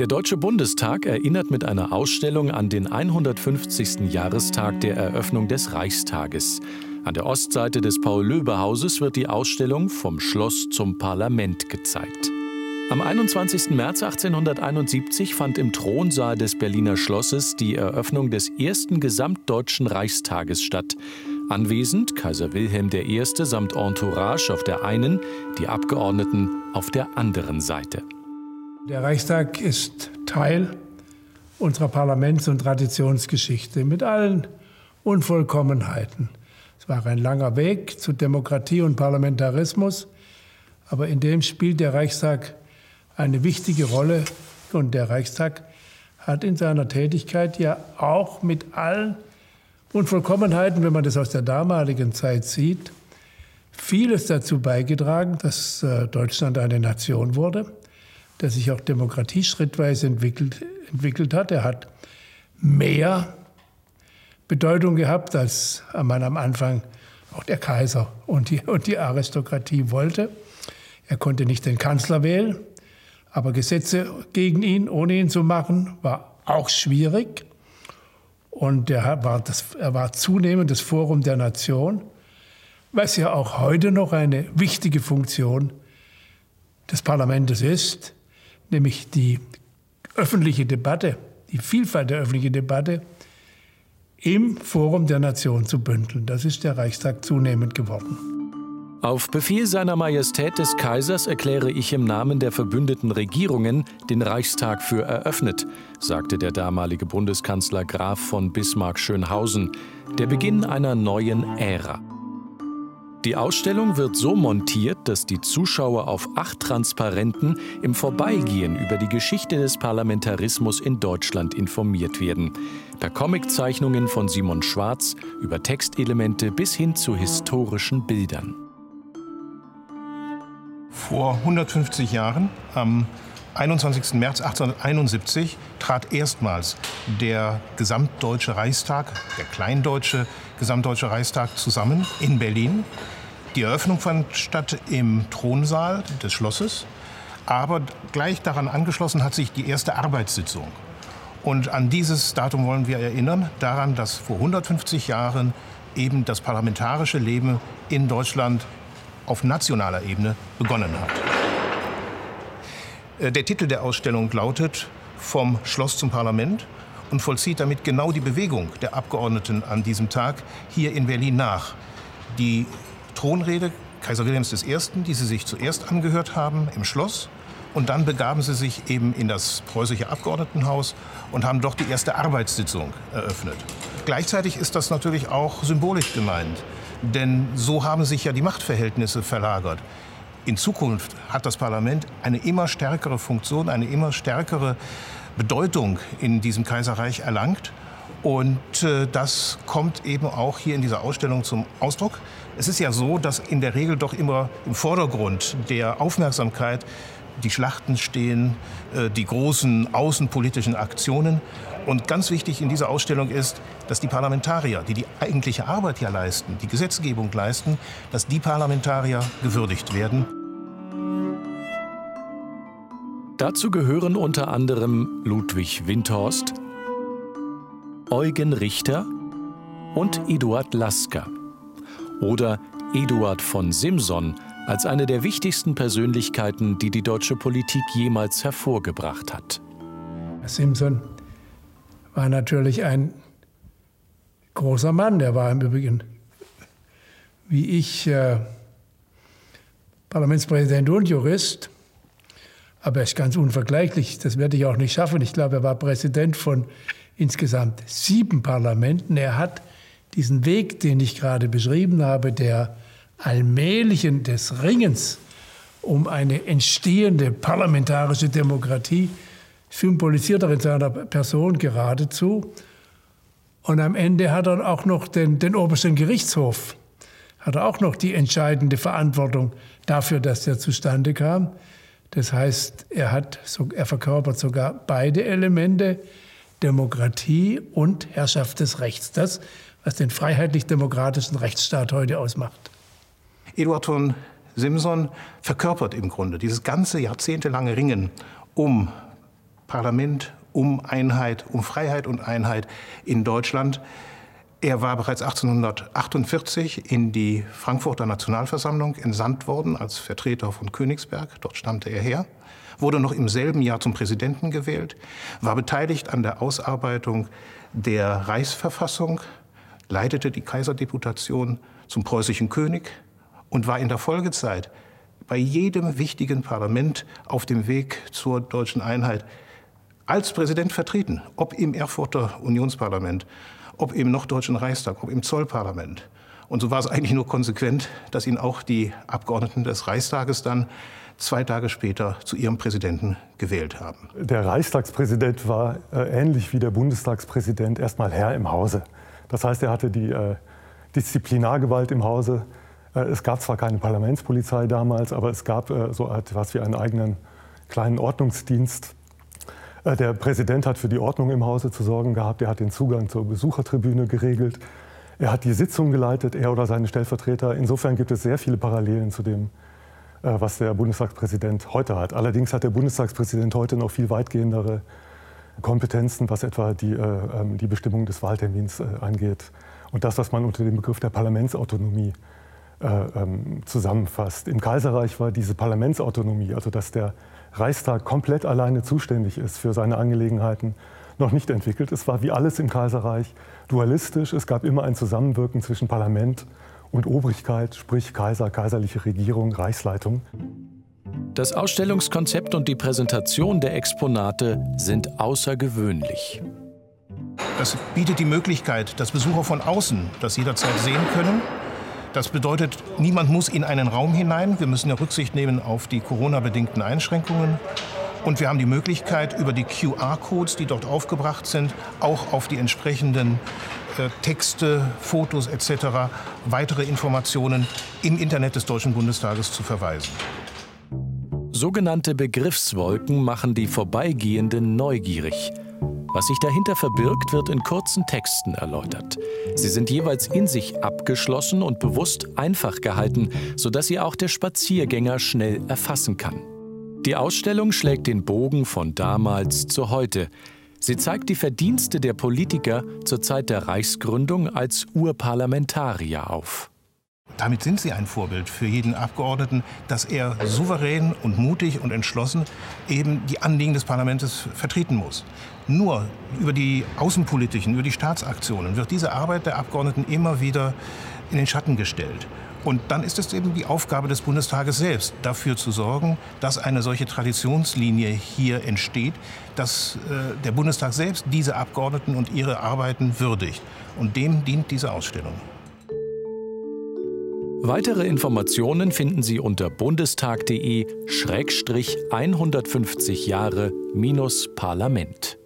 Der Deutsche Bundestag erinnert mit einer Ausstellung an den 150. Jahrestag der Eröffnung des Reichstages. An der Ostseite des Paul-Löbe-Hauses wird die Ausstellung Vom Schloss zum Parlament gezeigt. Am 21. März 1871 fand im Thronsaal des Berliner Schlosses die Eröffnung des ersten gesamtdeutschen Reichstages statt. Anwesend Kaiser Wilhelm I. samt Entourage auf der einen, die Abgeordneten auf der anderen Seite. Der Reichstag ist Teil unserer Parlaments- und Traditionsgeschichte mit allen Unvollkommenheiten. Es war ein langer Weg zu Demokratie und Parlamentarismus, aber in dem spielt der Reichstag eine wichtige Rolle und der Reichstag hat in seiner Tätigkeit ja auch mit allen Unvollkommenheiten, wenn man das aus der damaligen Zeit sieht, vieles dazu beigetragen, dass äh, Deutschland eine Nation wurde, dass sich auch Demokratie schrittweise entwickelt, entwickelt hat. Er hat mehr Bedeutung gehabt, als man am Anfang auch der Kaiser und die, und die Aristokratie wollte. Er konnte nicht den Kanzler wählen, aber Gesetze gegen ihn, ohne ihn zu machen, war auch schwierig. Und er war, das, er war zunehmend das Forum der Nation, was ja auch heute noch eine wichtige Funktion des Parlaments ist, nämlich die öffentliche Debatte, die Vielfalt der öffentlichen Debatte im Forum der Nation zu bündeln. Das ist der Reichstag zunehmend geworden. Auf Befehl seiner Majestät des Kaisers erkläre ich im Namen der verbündeten Regierungen den Reichstag für eröffnet, sagte der damalige Bundeskanzler Graf von Bismarck-Schönhausen, der Beginn einer neuen Ära. Die Ausstellung wird so montiert, dass die Zuschauer auf acht Transparenten im Vorbeigehen über die Geschichte des Parlamentarismus in Deutschland informiert werden. Per Comiczeichnungen von Simon Schwarz über Textelemente bis hin zu historischen Bildern. Vor 150 Jahren, am 21. März 1871, trat erstmals der gesamtdeutsche Reichstag, der kleindeutsche gesamtdeutsche Reichstag zusammen in Berlin. Die Eröffnung fand statt im Thronsaal des Schlosses, aber gleich daran angeschlossen hat sich die erste Arbeitssitzung. Und an dieses Datum wollen wir erinnern, daran, dass vor 150 Jahren eben das parlamentarische Leben in Deutschland auf nationaler Ebene begonnen hat. Äh, der Titel der Ausstellung lautet Vom Schloss zum Parlament und vollzieht damit genau die Bewegung der Abgeordneten an diesem Tag hier in Berlin nach. Die Thronrede Kaiser Wilhelms I., die sie sich zuerst angehört haben im Schloss, und dann begaben sie sich eben in das preußische Abgeordnetenhaus und haben dort die erste Arbeitssitzung eröffnet. Gleichzeitig ist das natürlich auch symbolisch gemeint, denn so haben sich ja die Machtverhältnisse verlagert. In Zukunft hat das Parlament eine immer stärkere Funktion, eine immer stärkere Bedeutung in diesem Kaiserreich erlangt. Und äh, das kommt eben auch hier in dieser Ausstellung zum Ausdruck. Es ist ja so, dass in der Regel doch immer im Vordergrund der Aufmerksamkeit die Schlachten stehen, äh, die großen außenpolitischen Aktionen. Und ganz wichtig in dieser Ausstellung ist, dass die Parlamentarier, die die eigentliche Arbeit ja leisten, die Gesetzgebung leisten, dass die Parlamentarier gewürdigt werden. Dazu gehören unter anderem Ludwig Windhorst, Eugen Richter und Eduard Lasker oder Eduard von Simson als eine der wichtigsten Persönlichkeiten, die die deutsche Politik jemals hervorgebracht hat. Simson war natürlich ein großer Mann. Der war im Übrigen, wie ich, äh, Parlamentspräsident und Jurist. Aber er ist ganz unvergleichlich. Das werde ich auch nicht schaffen. Ich glaube, er war Präsident von insgesamt sieben Parlamenten. Er hat diesen Weg, den ich gerade beschrieben habe, der allmählichen des Ringens um eine entstehende parlamentarische Demokratie, symbolisiert er in seiner Person geradezu. Und am Ende hat er auch noch den, den obersten Gerichtshof, hat er auch noch die entscheidende Verantwortung dafür, dass der zustande kam. Das heißt, er, hat, er verkörpert sogar beide Elemente, Demokratie und Herrschaft des Rechts. Das, was den freiheitlich-demokratischen Rechtsstaat heute ausmacht. Eduard von Simson verkörpert im Grunde dieses ganze jahrzehntelange Ringen um Parlament um Einheit, um Freiheit und Einheit in Deutschland. Er war bereits 1848 in die Frankfurter Nationalversammlung entsandt worden als Vertreter von Königsberg. Dort stammte er her, wurde noch im selben Jahr zum Präsidenten gewählt, war beteiligt an der Ausarbeitung der Reichsverfassung, leitete die Kaiserdeputation zum preußischen König und war in der Folgezeit bei jedem wichtigen Parlament auf dem Weg zur deutschen Einheit als Präsident vertreten, ob im Erfurter Unionsparlament, ob im Norddeutschen Reichstag, ob im Zollparlament. Und so war es eigentlich nur konsequent, dass ihn auch die Abgeordneten des Reichstages dann zwei Tage später zu ihrem Präsidenten gewählt haben. Der Reichstagspräsident war äh, ähnlich wie der Bundestagspräsident erstmal Herr im Hause. Das heißt, er hatte die äh, Disziplinargewalt im Hause. Äh, es gab zwar keine Parlamentspolizei damals, aber es gab äh, so etwas wie einen eigenen kleinen Ordnungsdienst. Äh, der Präsident hat für die Ordnung im Hause zu sorgen gehabt. Er hat den Zugang zur Besuchertribüne geregelt. Er hat die Sitzung geleitet, er oder seine Stellvertreter. Insofern gibt es sehr viele Parallelen zu dem, was der Bundestagspräsident heute hat. Allerdings hat der Bundestagspräsident heute noch viel weitgehendere Kompetenzen, was etwa die, ähm, die Bestimmung des Wahltermins angeht. Und das, was man unter dem Begriff der Parlamentsautonomie ähm, zusammenfasst. Im Kaiserreich war diese Parlamentsautonomie, also dass der Reichstag komplett alleine zuständig ist für seine Angelegenheiten, noch nicht entwickelt. Es war wie alles im Kaiserreich dualistisch. Es gab immer ein Zusammenwirken zwischen Parlament und Obrigkeit, sprich Kaiser, kaiserliche Regierung, Reichsleitung. Das Ausstellungskonzept und die Präsentation der Exponate sind außergewöhnlich. Das bietet die Möglichkeit, dass Besucher von außen das jederzeit sehen können das bedeutet, niemand muss in einen Raum hinein. Wir müssen ja Rücksicht nehmen auf die Corona-bedingten Einschränkungen. Und wir haben die Möglichkeit, über die QR-Codes, die dort aufgebracht sind, auch auf die entsprechenden äh, Texte, Fotos etc. weitere Informationen im Internet des Deutschen Bundestages zu verweisen. Sogenannte Begriffswolken machen die Vorbeigehenden neugierig. Was sich dahinter verbirgt, wird in kurzen Texten erläutert. Sie sind jeweils in sich abgeschlossen und bewusst einfach gehalten, sodass sie auch der Spaziergänger schnell erfassen kann. Die Ausstellung schlägt den Bogen von damals zu heute. Sie zeigt die Verdienste der Politiker zur Zeit der Reichsgründung als Urparlamentarier auf. Damit sind sie ein Vorbild für jeden Abgeordneten, dass er souverän und mutig und entschlossen eben die Anliegen des Parlaments vertreten muss. Nur über die außenpolitischen, über die Staatsaktionen wird diese Arbeit der Abgeordneten immer wieder in den Schatten gestellt. Und dann ist es eben die Aufgabe des Bundestages selbst, dafür zu sorgen, dass eine solche Traditionslinie hier entsteht, dass äh, der Bundestag selbst diese Abgeordneten und ihre Arbeiten würdigt. Und dem dient diese Ausstellung. Weitere Informationen finden Sie unter bundestag.de-150 Jahre Parlament.